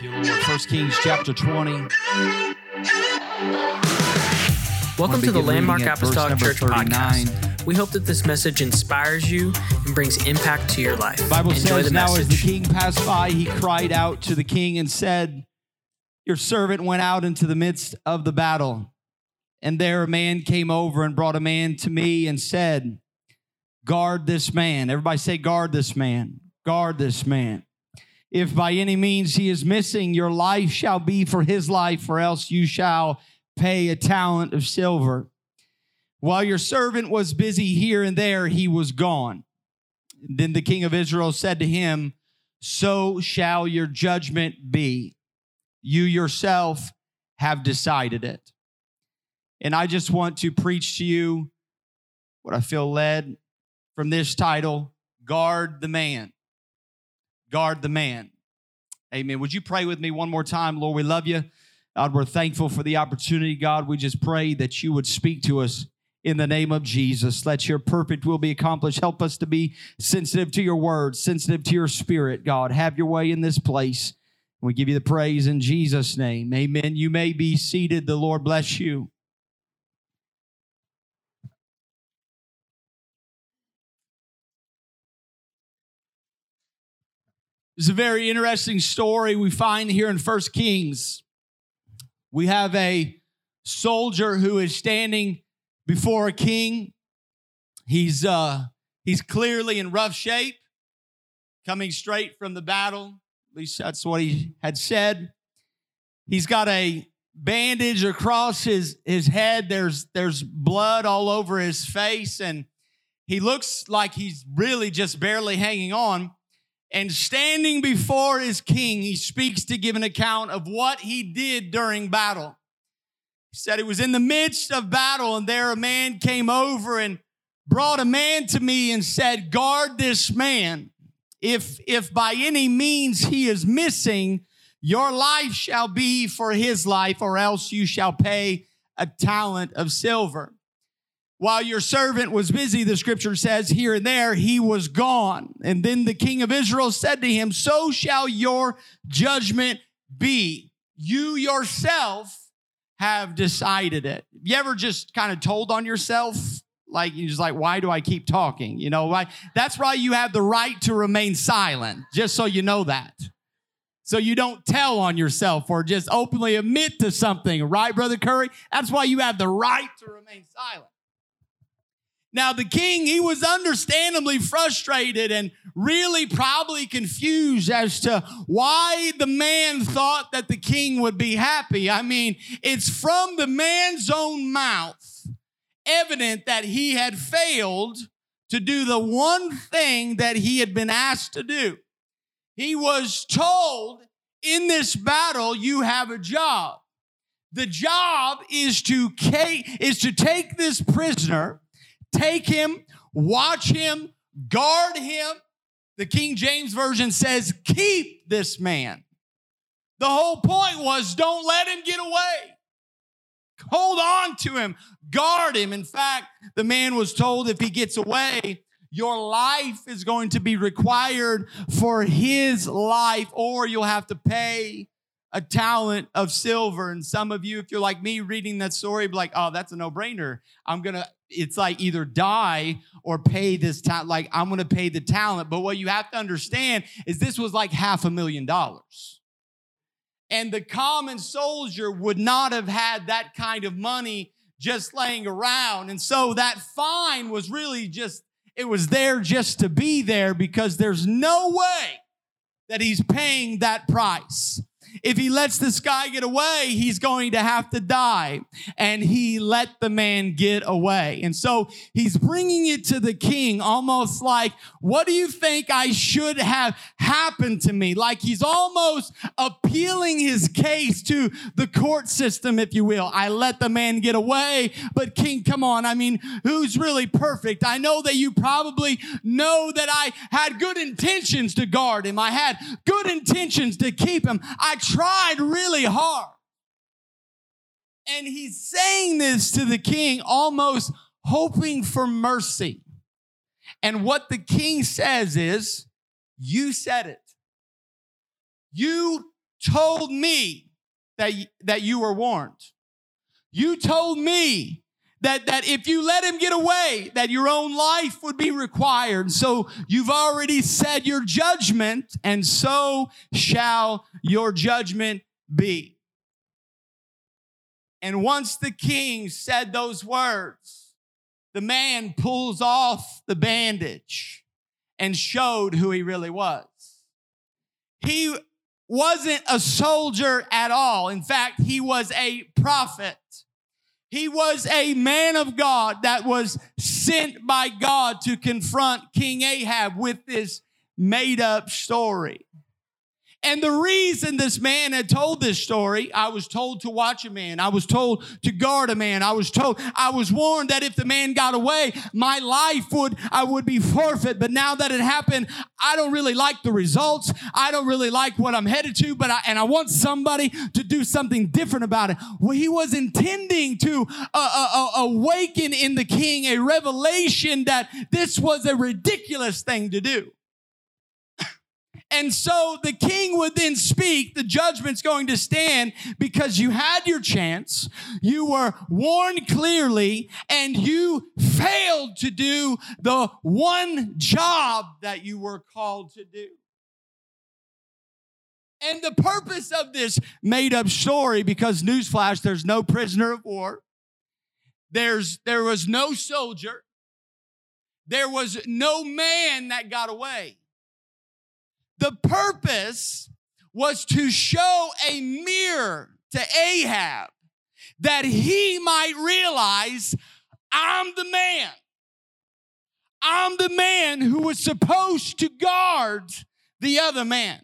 Thank you, Lord. First Kings chapter 20. Welcome to the Landmark reading at verse Apostolic Church podcast. We hope that this message inspires you and brings impact to your life. The Bible Enjoy says, the Now as the king passed by, he cried out to the king and said, Your servant went out into the midst of the battle. And there a man came over and brought a man to me and said, Guard this man. Everybody say, Guard this man. Guard this man. If by any means he is missing, your life shall be for his life, or else you shall pay a talent of silver. While your servant was busy here and there, he was gone. Then the king of Israel said to him, So shall your judgment be. You yourself have decided it. And I just want to preach to you what I feel led from this title Guard the Man. Guard the Man. Amen. Would you pray with me one more time? Lord, we love you. God, we're thankful for the opportunity. God, we just pray that you would speak to us in the name of Jesus. Let your perfect will be accomplished. Help us to be sensitive to your word, sensitive to your spirit, God. Have your way in this place. We give you the praise in Jesus' name. Amen. You may be seated. The Lord bless you. It's a very interesting story we find here in First Kings. We have a soldier who is standing before a king. He's uh he's clearly in rough shape, coming straight from the battle. At least that's what he had said. He's got a bandage across his his head. There's there's blood all over his face and he looks like he's really just barely hanging on. And standing before his king, he speaks to give an account of what he did during battle. He said it was in the midst of battle, and there a man came over and brought a man to me and said, Guard this man. If, if by any means he is missing, your life shall be for his life, or else you shall pay a talent of silver. While your servant was busy, the scripture says here and there, he was gone. And then the king of Israel said to him, So shall your judgment be. You yourself have decided it. You ever just kind of told on yourself? Like, you're just like, why do I keep talking? You know, why? That's why you have the right to remain silent, just so you know that. So you don't tell on yourself or just openly admit to something, right, Brother Curry? That's why you have the right to remain silent. Now, the king, he was understandably frustrated and really probably confused as to why the man thought that the king would be happy. I mean, it's from the man's own mouth evident that he had failed to do the one thing that he had been asked to do. He was told, in this battle, you have a job. The job is to, is to take this prisoner take him, watch him, guard him. The King James Version says, keep this man. The whole point was don't let him get away. Hold on to him, guard him. In fact, the man was told if he gets away, your life is going to be required for his life, or you'll have to pay a talent of silver. And some of you, if you're like me reading that story, be like, oh, that's a no brainer. I'm going to, it's like either die or pay this talent. Like, I'm going to pay the talent. But what you have to understand is this was like half a million dollars. And the common soldier would not have had that kind of money just laying around. And so that fine was really just, it was there just to be there because there's no way that he's paying that price. If he lets this guy get away, he's going to have to die. And he let the man get away. And so he's bringing it to the king almost like, what do you think I should have happened to me? Like he's almost appealing his case to the court system, if you will. I let the man get away, but king, come on. I mean, who's really perfect? I know that you probably know that I had good intentions to guard him. I had good intentions to keep him. I tried really hard. And he's saying this to the king, almost hoping for mercy. And what the king says is, You said it. You told me that, that you were warned. You told me that, that if you let him get away, that your own life would be required. So you've already said your judgment, and so shall your judgment be. And once the king said those words, the man pulls off the bandage and showed who he really was. He wasn't a soldier at all. In fact, he was a prophet. He was a man of God that was sent by God to confront King Ahab with this made up story. And the reason this man had told this story, I was told to watch a man. I was told to guard a man. I was told, I was warned that if the man got away, my life would, I would be forfeit. But now that it happened, I don't really like the results. I don't really like what I'm headed to, but I, and I want somebody to do something different about it. Well, he was intending to uh, uh, uh, awaken in the king a revelation that this was a ridiculous thing to do. And so the king would then speak, the judgment's going to stand because you had your chance, you were warned clearly, and you failed to do the one job that you were called to do. And the purpose of this made up story, because newsflash, there's no prisoner of war, there's, there was no soldier, there was no man that got away. The purpose was to show a mirror to Ahab that he might realize I'm the man. I'm the man who was supposed to guard the other man.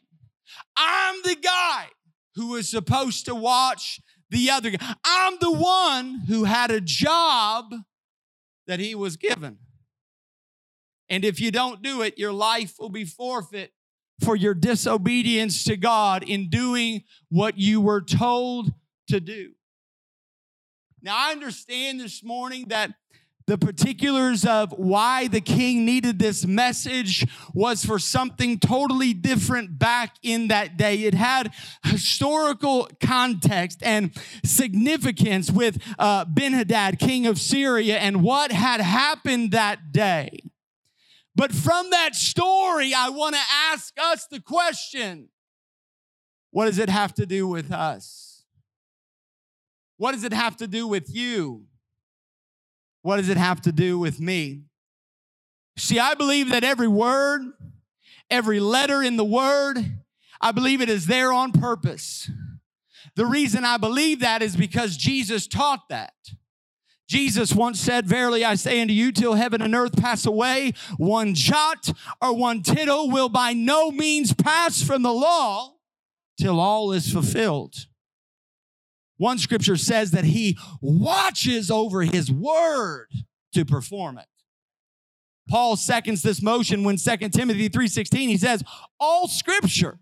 I'm the guy who was supposed to watch the other guy. I'm the one who had a job that he was given. And if you don't do it, your life will be forfeit for your disobedience to God in doing what you were told to do. Now, I understand this morning that the particulars of why the king needed this message was for something totally different back in that day. It had historical context and significance with uh, Ben Hadad, king of Syria, and what had happened that day. But from that story, I want to ask us the question what does it have to do with us? What does it have to do with you? What does it have to do with me? See, I believe that every word, every letter in the word, I believe it is there on purpose. The reason I believe that is because Jesus taught that. Jesus once said, Verily I say unto you, till heaven and earth pass away, one jot or one tittle will by no means pass from the law till all is fulfilled. One scripture says that he watches over his word to perform it. Paul seconds this motion when 2 Timothy 3:16 he says all scripture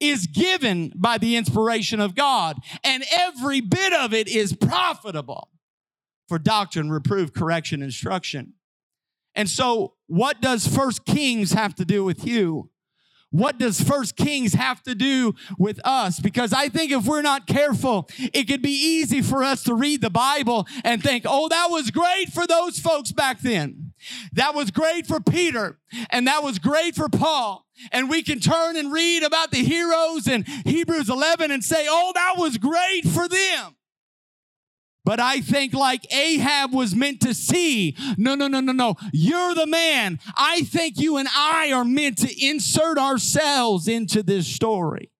is given by the inspiration of God and every bit of it is profitable for doctrine, reproof, correction, instruction. And so, what does First Kings have to do with you? What does First Kings have to do with us? Because I think if we're not careful, it could be easy for us to read the Bible and think, oh, that was great for those folks back then. That was great for Peter, and that was great for Paul. And we can turn and read about the heroes in Hebrews 11 and say, oh, that was great for them. But I think, like Ahab was meant to see, no, no, no, no, no. You're the man. I think you and I are meant to insert ourselves into this story.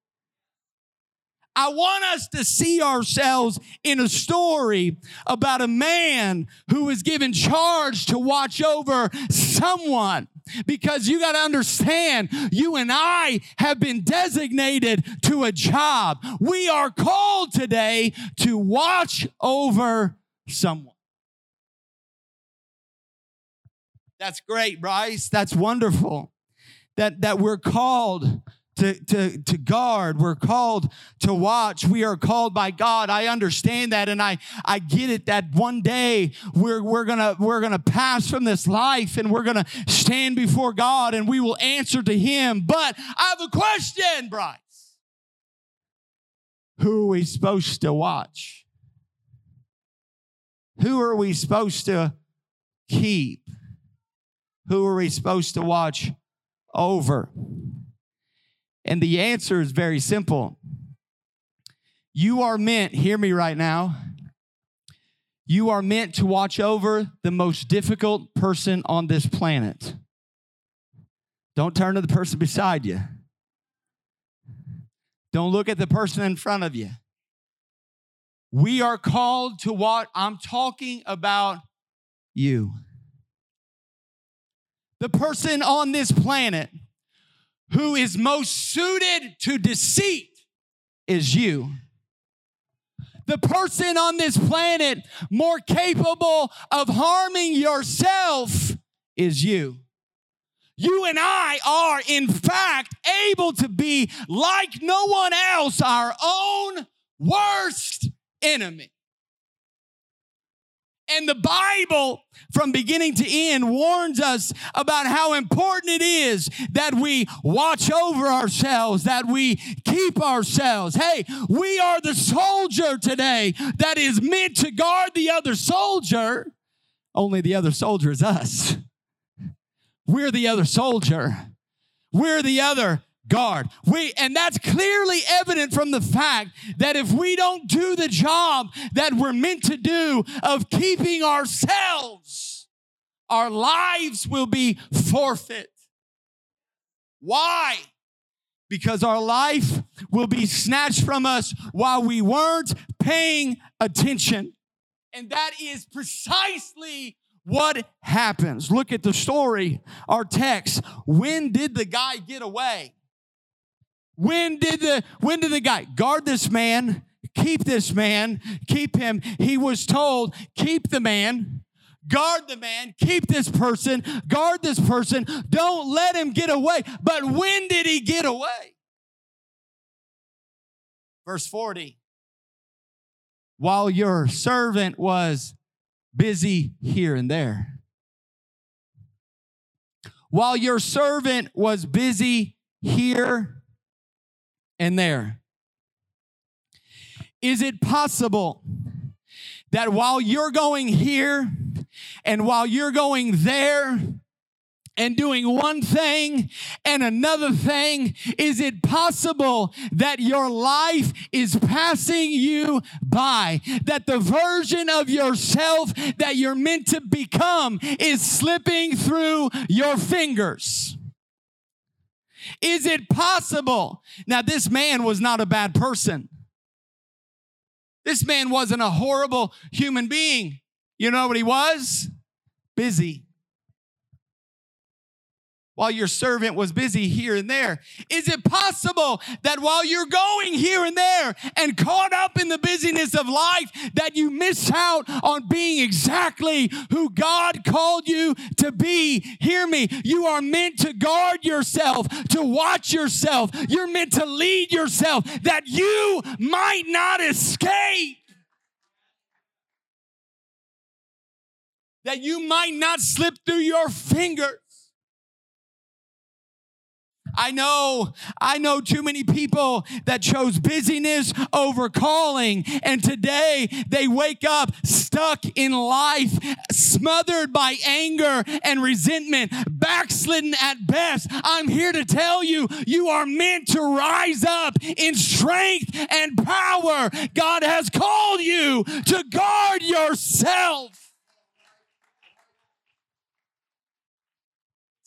I want us to see ourselves in a story about a man who was given charge to watch over someone. Because you got to understand, you and I have been designated to a job. We are called today to watch over someone. That's great, Bryce. That's wonderful. That, that we're called to, to, to guard. We're called to watch. We are called by God. I understand that and I, I get it that one day we're, we're gonna, we're gonna pass from this life and we're gonna stand before God and we will answer to Him. But I have a question, Bryce. Who are we supposed to watch? Who are we supposed to keep? Who are we supposed to watch over? And the answer is very simple. You are meant, hear me right now, you are meant to watch over the most difficult person on this planet. Don't turn to the person beside you. Don't look at the person in front of you. We are called to what I'm talking about you. The person on this planet who is most suited to deceit is you. The person on this planet more capable of harming yourself is you. You and I are, in fact, able to be like no one else, our own worst enemy. And the Bible, from beginning to end, warns us about how important it is that we watch over ourselves, that we keep ourselves. Hey, we are the soldier today that is meant to guard the other soldier, only the other soldier is us. We're the other soldier. We're the other guard. We, and that's clearly evident from the fact that if we don't do the job that we're meant to do of keeping ourselves, our lives will be forfeit. Why? Because our life will be snatched from us while we weren't paying attention. And that is precisely what happens. Look at the story, our text. When did the guy get away? When did the when did the guy guard this man? Keep this man, keep him. He was told, keep the man, guard the man, keep this person, guard this person, don't let him get away. But when did he get away? Verse 40 While your servant was busy here and there. While your servant was busy here and there. Is it possible that while you're going here and while you're going there, and doing one thing and another thing? Is it possible that your life is passing you by? That the version of yourself that you're meant to become is slipping through your fingers? Is it possible? Now, this man was not a bad person. This man wasn't a horrible human being. You know what he was? Busy while your servant was busy here and there? Is it possible that while you're going here and there and caught up in the busyness of life, that you miss out on being exactly who God called you to be? Hear me. You are meant to guard yourself, to watch yourself. You're meant to lead yourself that you might not escape. That you might not slip through your fingers. I know, I know too many people that chose busyness over calling. And today they wake up stuck in life, smothered by anger and resentment, backslidden at best. I'm here to tell you, you are meant to rise up in strength and power. God has called you to guard yourself.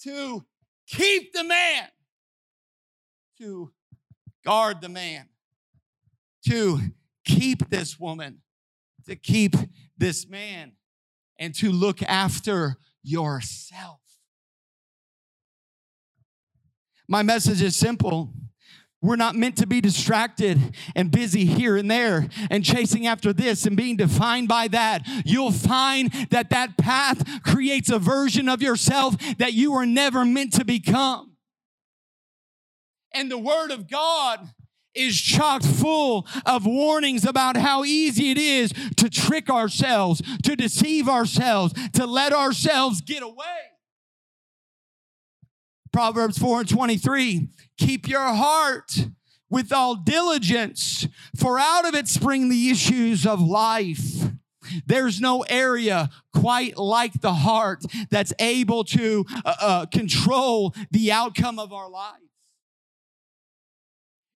To keep the man to guard the man, to keep this woman, to keep this man, and to look after yourself. My message is simple. We're not meant to be distracted and busy here and there and chasing after this and being defined by that. You'll find that that path creates a version of yourself that you were never meant to become. And the Word of God is chock full of warnings about how easy it is to trick ourselves, to deceive ourselves, to let ourselves get away. Proverbs 4 and 23 keep your heart with all diligence, for out of it spring the issues of life. There's no area quite like the heart that's able to uh, uh, control the outcome of our lives.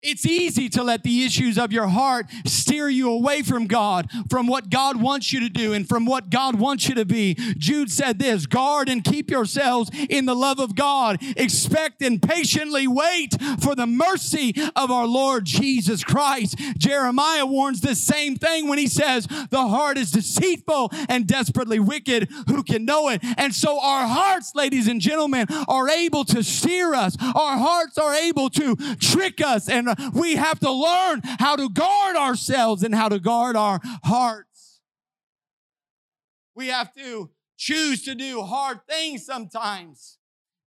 It's easy to let the issues of your heart steer you away from God, from what God wants you to do, and from what God wants you to be. Jude said this guard and keep yourselves in the love of God. Expect and patiently wait for the mercy of our Lord Jesus Christ. Jeremiah warns the same thing when he says, The heart is deceitful and desperately wicked. Who can know it? And so our hearts, ladies and gentlemen, are able to steer us, our hearts are able to trick us and we have to learn how to guard ourselves and how to guard our hearts. We have to choose to do hard things sometimes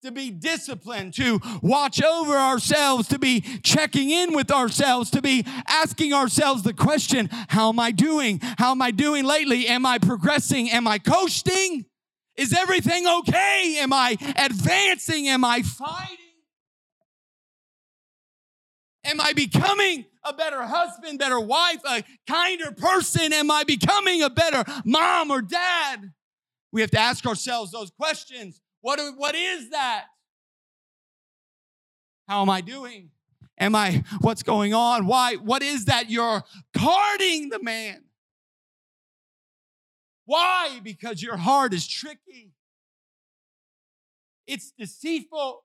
to be disciplined, to watch over ourselves, to be checking in with ourselves, to be asking ourselves the question, how am I doing? How am I doing lately? Am I progressing? Am I coasting? Is everything okay? Am I advancing? Am I fighting? Am I becoming a better husband, better wife, a kinder person? Am I becoming a better mom or dad? We have to ask ourselves those questions. What, what is that? How am I doing? Am I, what's going on? Why, what is that? You're carding the man. Why? Because your heart is tricky. It's deceitful.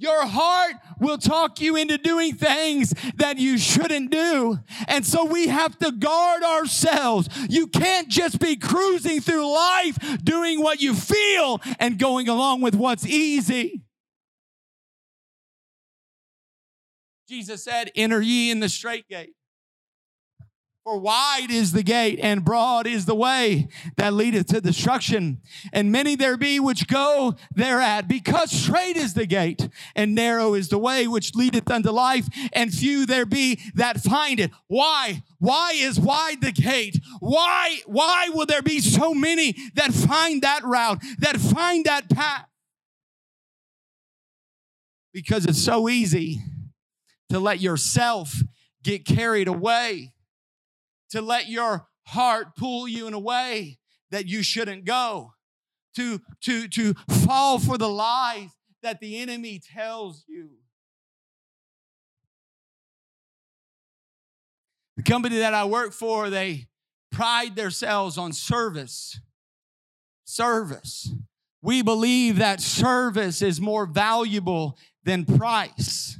Your heart will talk you into doing things that you shouldn't do. And so we have to guard ourselves. You can't just be cruising through life doing what you feel and going along with what's easy. Jesus said, Enter ye in the strait gate. For wide is the gate and broad is the way that leadeth to destruction. And many there be which go thereat, because strait is the gate and narrow is the way which leadeth unto life, and few there be that find it. Why? Why is wide the gate? Why, why will there be so many that find that route, that find that path? Because it's so easy to let yourself get carried away to let your heart pull you in a way that you shouldn't go, to, to, to fall for the lies that the enemy tells you. The company that I work for, they pride themselves on service. Service. We believe that service is more valuable than price.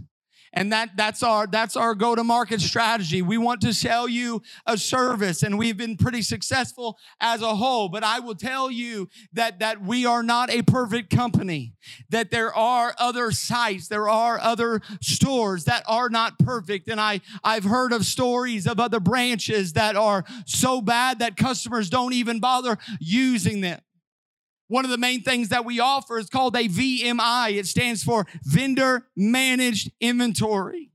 And that, that's our, that's our go to market strategy. We want to sell you a service and we've been pretty successful as a whole. But I will tell you that, that we are not a perfect company, that there are other sites, there are other stores that are not perfect. And I, I've heard of stories of other branches that are so bad that customers don't even bother using them. One of the main things that we offer is called a VMI. It stands for Vendor Managed Inventory.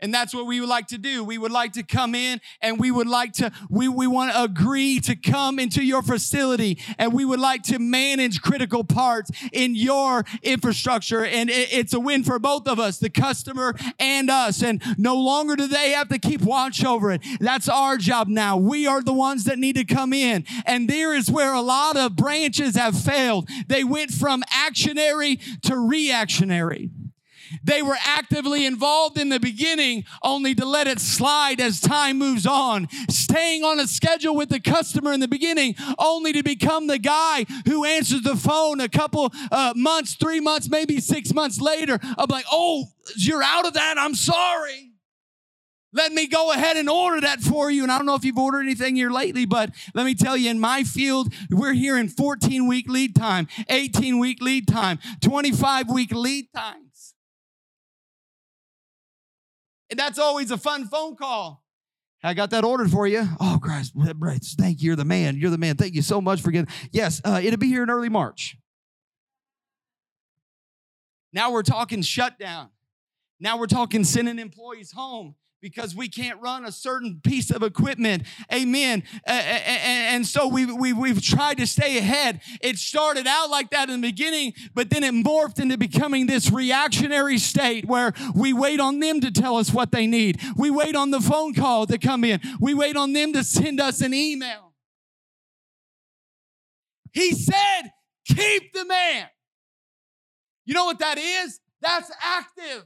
And that's what we would like to do. We would like to come in and we would like to, we, we want to agree to come into your facility and we would like to manage critical parts in your infrastructure. And it, it's a win for both of us, the customer and us. And no longer do they have to keep watch over it. That's our job now. We are the ones that need to come in. And there is where a lot of branches have failed. They went from actionary to reactionary. They were actively involved in the beginning, only to let it slide as time moves on. Staying on a schedule with the customer in the beginning, only to become the guy who answers the phone a couple uh, months, three months, maybe six months later. I'm like, oh, you're out of that. I'm sorry. Let me go ahead and order that for you. And I don't know if you've ordered anything here lately, but let me tell you, in my field, we're here in 14 week lead time, 18 week lead time, 25 week lead time. And that's always a fun phone call. I got that ordered for you. Oh, Bryce, thank you. You're the man. You're the man. Thank you so much for getting. Yes, uh, it'll be here in early March. Now we're talking shutdown. Now we're talking sending employees home. Because we can't run a certain piece of equipment. Amen. And so we, we, we've tried to stay ahead. It started out like that in the beginning, but then it morphed into becoming this reactionary state where we wait on them to tell us what they need. We wait on the phone call to come in. We wait on them to send us an email. He said, keep the man. You know what that is? That's active.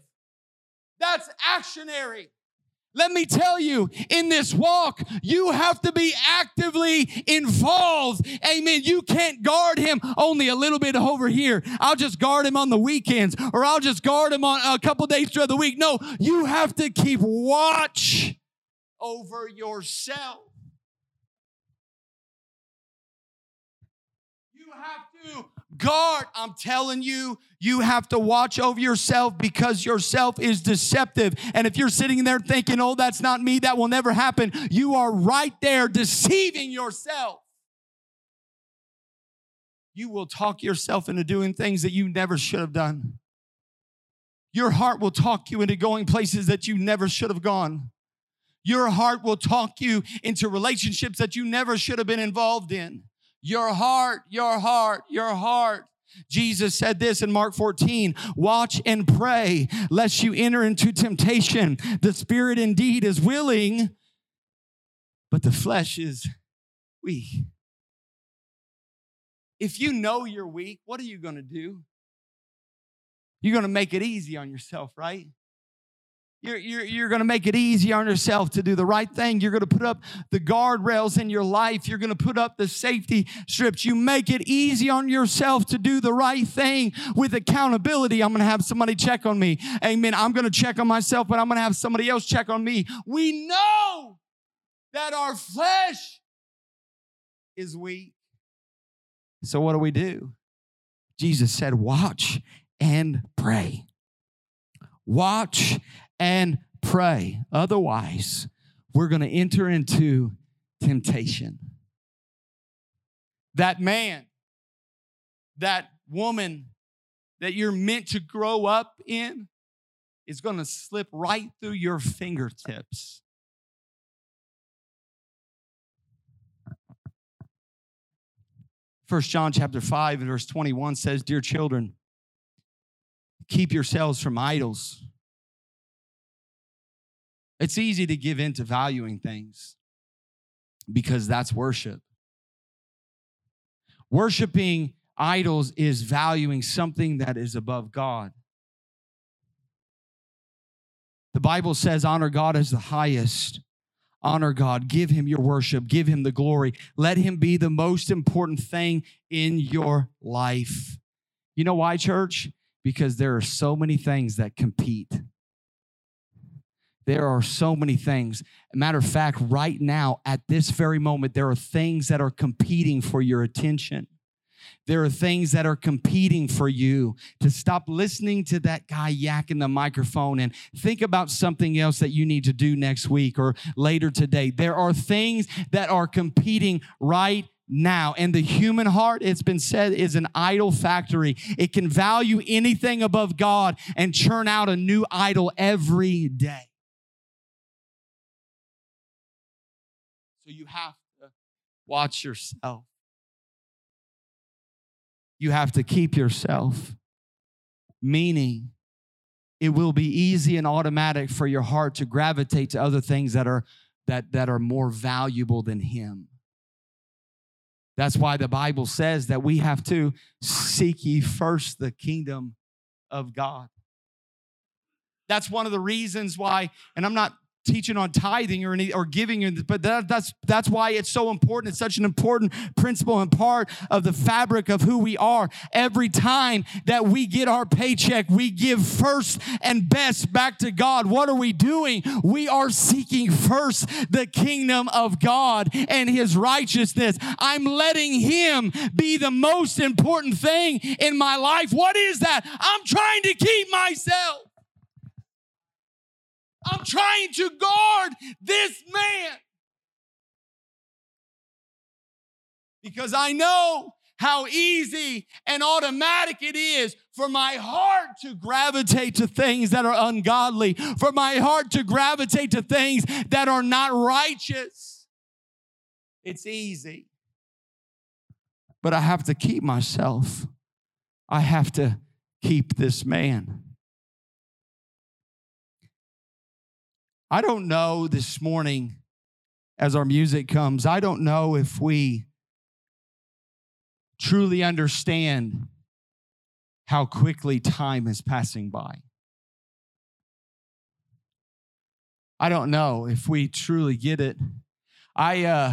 That's actionary. Let me tell you, in this walk, you have to be actively involved. Amen. You can't guard him only a little bit over here. I'll just guard him on the weekends or I'll just guard him on a couple days throughout the week. No, you have to keep watch over yourself. Guard. I'm telling you, you have to watch over yourself because yourself is deceptive. And if you're sitting there thinking, oh, that's not me, that will never happen, you are right there deceiving yourself. You will talk yourself into doing things that you never should have done. Your heart will talk you into going places that you never should have gone. Your heart will talk you into relationships that you never should have been involved in. Your heart, your heart, your heart. Jesus said this in Mark 14 Watch and pray, lest you enter into temptation. The spirit indeed is willing, but the flesh is weak. If you know you're weak, what are you going to do? You're going to make it easy on yourself, right? You're, you're, you're going to make it easy on yourself to do the right thing. You're going to put up the guardrails in your life. You're going to put up the safety strips. You make it easy on yourself to do the right thing with accountability. I'm going to have somebody check on me. Amen. I'm going to check on myself, but I'm going to have somebody else check on me. We know that our flesh is weak. So what do we do? Jesus said, Watch and pray. Watch and pray. Otherwise, we're going to enter into temptation. That man, that woman that you're meant to grow up in is going to slip right through your fingertips. First John chapter 5 and verse 21 says, Dear children, keep yourselves from idols it's easy to give in to valuing things because that's worship. Worshiping idols is valuing something that is above God. The Bible says, honor God as the highest. Honor God. Give him your worship. Give him the glory. Let him be the most important thing in your life. You know why, church? Because there are so many things that compete. There are so many things. Matter of fact, right now, at this very moment, there are things that are competing for your attention. There are things that are competing for you to stop listening to that guy yakking the microphone and think about something else that you need to do next week or later today. There are things that are competing right now. And the human heart, it's been said, is an idol factory. It can value anything above God and churn out a new idol every day. So you have to watch yourself. You have to keep yourself, meaning it will be easy and automatic for your heart to gravitate to other things that are that, that are more valuable than him. That's why the Bible says that we have to seek ye first the kingdom of God. That's one of the reasons why, and I'm not teaching on tithing or any or giving but that, that's that's why it's so important. It's such an important principle and part of the fabric of who we are. Every time that we get our paycheck we give first and best back to god. What are we doing? We are seeking first the kingdom of god and his righteousness. I'm letting him be the most important thing in my life. What is that? I'm trying to keep myself I'm trying to guard this man. Because I know how easy and automatic it is for my heart to gravitate to things that are ungodly, for my heart to gravitate to things that are not righteous. It's easy. But I have to keep myself. I have to keep this man. I don't know this morning as our music comes, I don't know if we truly understand how quickly time is passing by. I don't know if we truly get it. I, uh,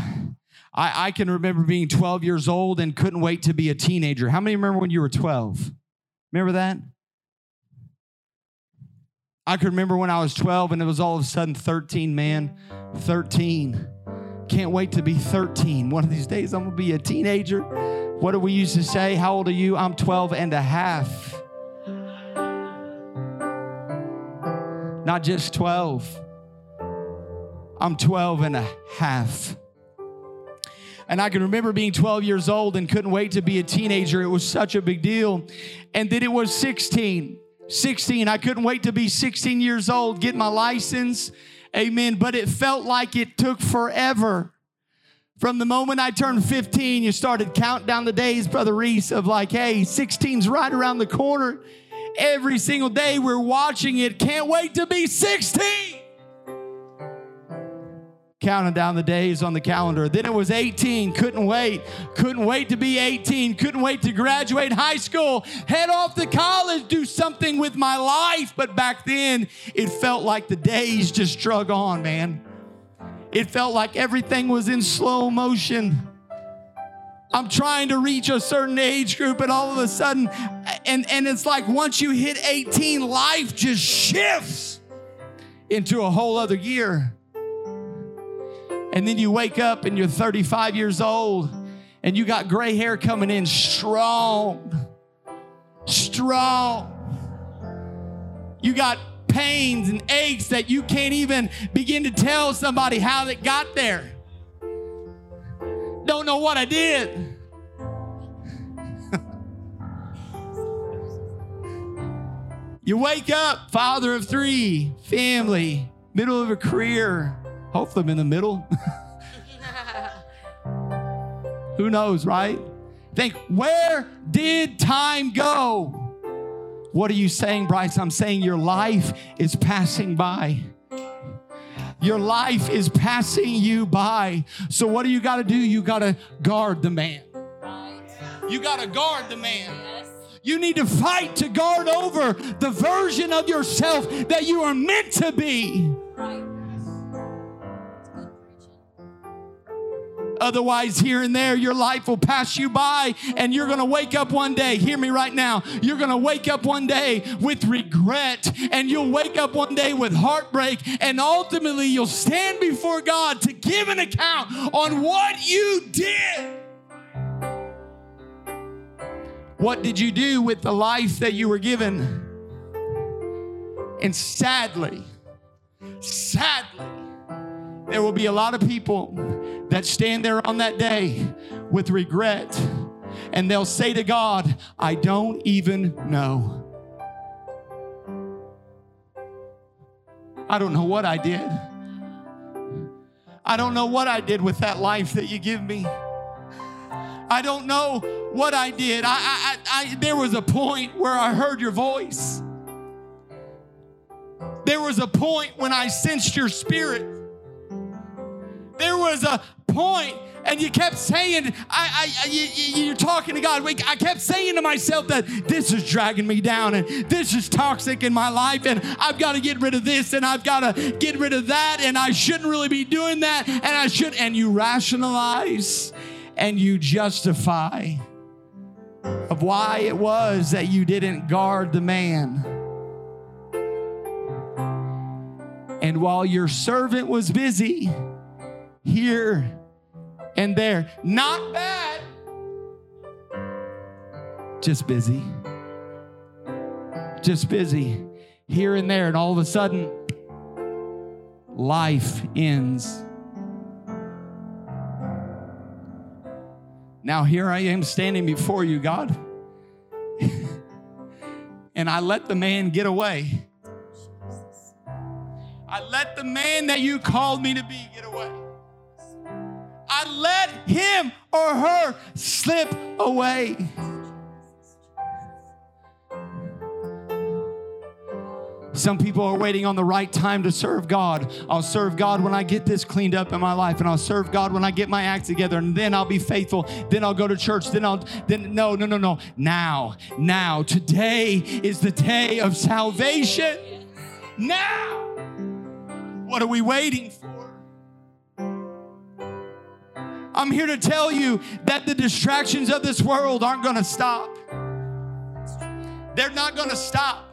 I, I can remember being 12 years old and couldn't wait to be a teenager. How many remember when you were 12? Remember that? I can remember when I was 12 and it was all of a sudden 13, man. 13. Can't wait to be 13. One of these days I'm gonna be a teenager. What do we used to say? How old are you? I'm 12 and a half. Not just 12. I'm 12 and a half. And I can remember being 12 years old and couldn't wait to be a teenager. It was such a big deal. And then it was 16. 16. I couldn't wait to be 16 years old, get my license. Amen. But it felt like it took forever. From the moment I turned 15, you started counting down the days, Brother Reese, of like, hey, 16's right around the corner. Every single day we're watching it. Can't wait to be 16 counting down the days on the calendar. Then it was 18, couldn't wait. Couldn't wait to be 18, couldn't wait to graduate high school, head off to college, do something with my life. But back then, it felt like the days just drug on, man. It felt like everything was in slow motion. I'm trying to reach a certain age group, and all of a sudden, and, and it's like once you hit 18, life just shifts into a whole other year. And then you wake up and you're 35 years old and you got gray hair coming in strong. Strong. You got pains and aches that you can't even begin to tell somebody how it got there. Don't know what I did. you wake up, father of three, family, middle of a career, Hopefully, I'm in the middle. Who knows, right? Think, where did time go? What are you saying, Bryce? I'm saying your life is passing by. Your life is passing you by. So, what do you got to do? You got to guard the man. You got to guard the man. You need to fight to guard over the version of yourself that you are meant to be. Otherwise, here and there, your life will pass you by, and you're going to wake up one day. Hear me right now. You're going to wake up one day with regret, and you'll wake up one day with heartbreak, and ultimately, you'll stand before God to give an account on what you did. What did you do with the life that you were given? And sadly, sadly, there will be a lot of people that stand there on that day with regret and they'll say to God, I don't even know. I don't know what I did. I don't know what I did with that life that you give me. I don't know what I did. I, I, I, there was a point where I heard your voice. There was a point when I sensed your spirit. There was a point and you kept saying, I, I, you, are talking to God. I kept saying to myself that this is dragging me down and this is toxic in my life and I've got to get rid of this and I've got to get rid of that and I shouldn't really be doing that and I should. And you rationalize and you justify of why it was that you didn't guard the man. And while your servant was busy, here and there. Not bad, just busy. Just busy here and there. And all of a sudden, life ends. Now here I am standing before you, God. and I let the man get away. I let the man that you called me to be get away. I let him or her slip away. Some people are waiting on the right time to serve God. I'll serve God when I get this cleaned up in my life, and I'll serve God when I get my act together, and then I'll be faithful. Then I'll go to church. Then I'll, then, no, no, no, no. Now, now, today is the day of salvation. Now. What are we waiting for? I'm here to tell you that the distractions of this world aren't going to stop. They're not going to stop.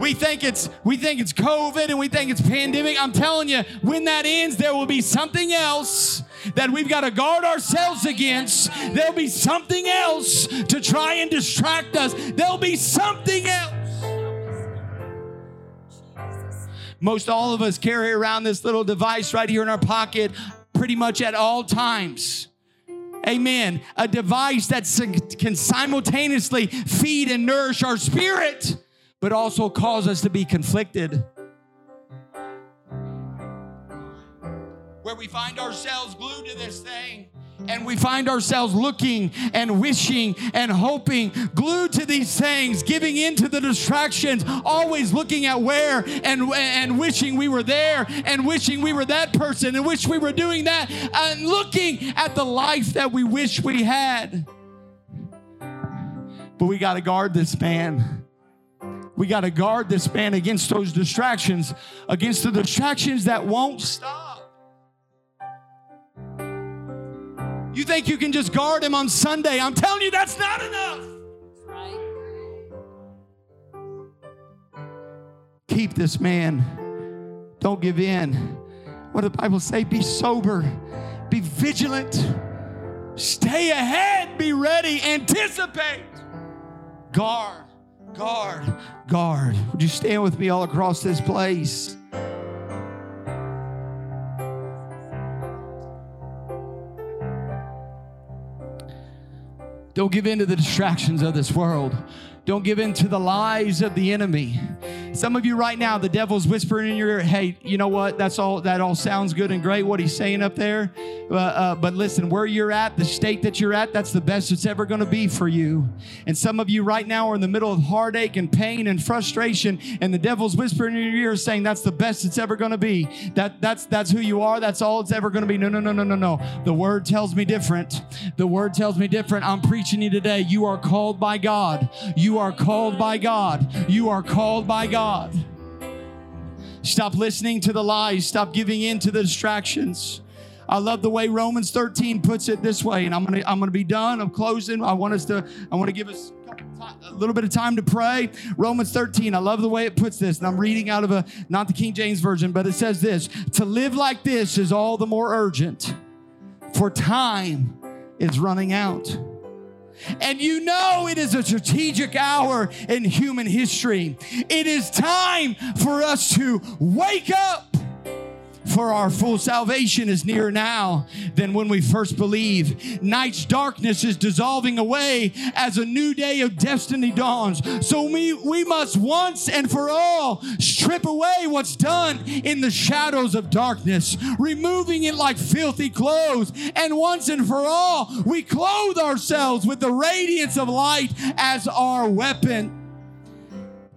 We think it's we think it's COVID and we think it's pandemic. I'm telling you, when that ends, there will be something else that we've got to guard ourselves against. There'll be something else to try and distract us. There'll be something else. Most all of us carry around this little device right here in our pocket pretty much at all times. Amen. A device that can simultaneously feed and nourish our spirit but also cause us to be conflicted. Where we find ourselves glued to this thing and we find ourselves looking and wishing and hoping, glued to these things, giving into the distractions, always looking at where and, and wishing we were there and wishing we were that person and wish we were doing that and looking at the life that we wish we had. But we got to guard this man we got to guard this man against those distractions, against the distractions that won't stop. You think you can just guard him on Sunday? I'm telling you, that's not enough. Keep this man. Don't give in. What the Bible say? Be sober, be vigilant, stay ahead, be ready, anticipate, guard guard, guard. Would you stand with me all across this place? Don't give in to the distractions of this world. Don't give in to the lies of the enemy. Some of you right now, the devil's whispering in your ear, hey, you know what? That's all that all sounds good and great, what he's saying up there. Uh, uh, but listen, where you're at, the state that you're at, that's the best it's ever going to be for you. And some of you right now are in the middle of heartache and pain and frustration, and the devil's whispering in your ear saying that's the best it's ever going to be. That that's that's who you are, that's all it's ever going to be. No, no, no, no, no, no. The word tells me different. The word tells me different. I'm preaching you today. You are called by God. You are called by God. You are called by God. God. Stop listening to the lies. Stop giving in to the distractions. I love the way Romans 13 puts it this way, and I'm gonna I'm gonna be done. I'm closing. I want us to I want to give us a little bit of time to pray. Romans 13. I love the way it puts this, and I'm reading out of a not the King James version, but it says this: To live like this is all the more urgent, for time is running out. And you know it is a strategic hour in human history. It is time for us to wake up for our full salvation is nearer now than when we first believe. Night's darkness is dissolving away as a new day of destiny dawns. So we, we must once and for all strip away what's done in the shadows of darkness, removing it like filthy clothes. And once and for all, we clothe ourselves with the radiance of light as our weapon.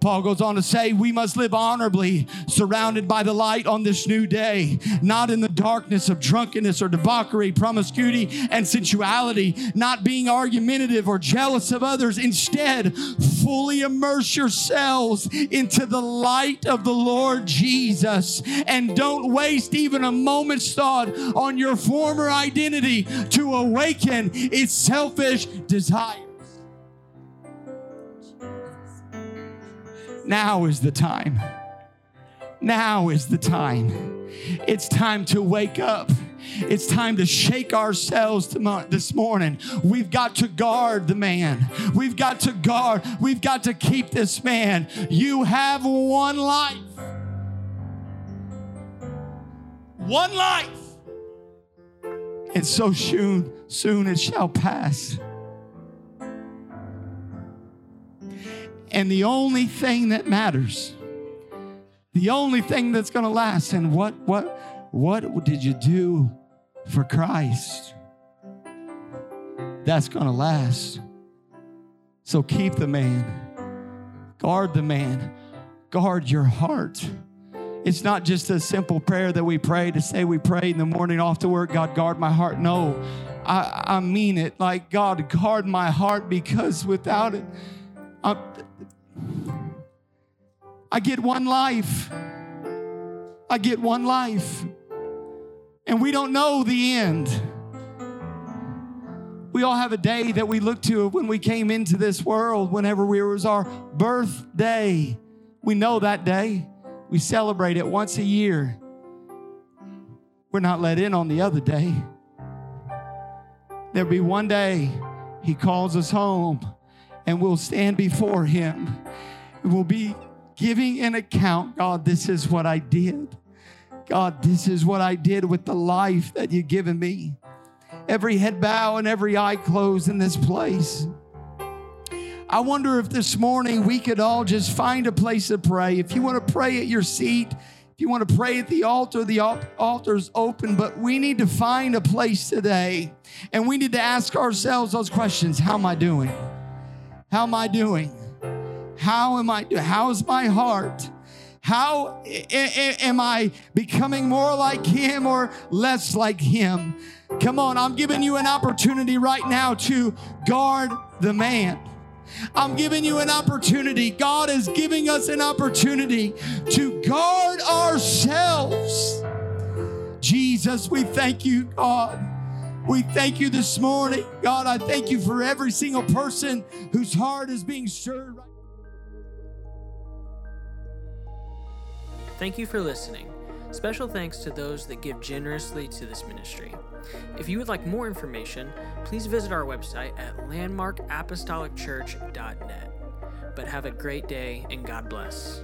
Paul goes on to say, we must live honorably, surrounded by the light on this new day, not in the darkness of drunkenness or debauchery, promiscuity, and sensuality, not being argumentative or jealous of others. Instead, fully immerse yourselves into the light of the Lord Jesus and don't waste even a moment's thought on your former identity to awaken its selfish desire. Now is the time. Now is the time. It's time to wake up. It's time to shake ourselves this morning. We've got to guard the man. We've got to guard. We've got to keep this man. You have one life. One life. and so soon, soon it shall pass. And the only thing that matters, the only thing that's going to last, and what, what, what did you do for Christ? That's going to last. So keep the man, guard the man, guard your heart. It's not just a simple prayer that we pray to say we pray in the morning off to work, God, guard my heart. No, I, I mean it. Like, God, guard my heart because without it, I, I get one life. I get one life. And we don't know the end. We all have a day that we look to when we came into this world, whenever we, it was our birthday. We know that day. We celebrate it once a year. We're not let in on the other day. There'll be one day He calls us home and we'll stand before Him. We'll be giving an account God, this is what I did. God, this is what I did with the life that you've given me. Every head bow and every eye closed in this place. I wonder if this morning we could all just find a place to pray. If you want to pray at your seat, if you want to pray at the altar, the altar's open, but we need to find a place today and we need to ask ourselves those questions How am I doing? How am I doing? How am I doing? How is my heart? How am I becoming more like Him or less like Him? Come on, I'm giving you an opportunity right now to guard the man. I'm giving you an opportunity. God is giving us an opportunity to guard ourselves. Jesus, we thank you, God. We thank you this morning. God, I thank you for every single person whose heart is being stirred. Thank you for listening. Special thanks to those that give generously to this ministry. If you would like more information, please visit our website at landmarkapostolicchurch.net. But have a great day and God bless.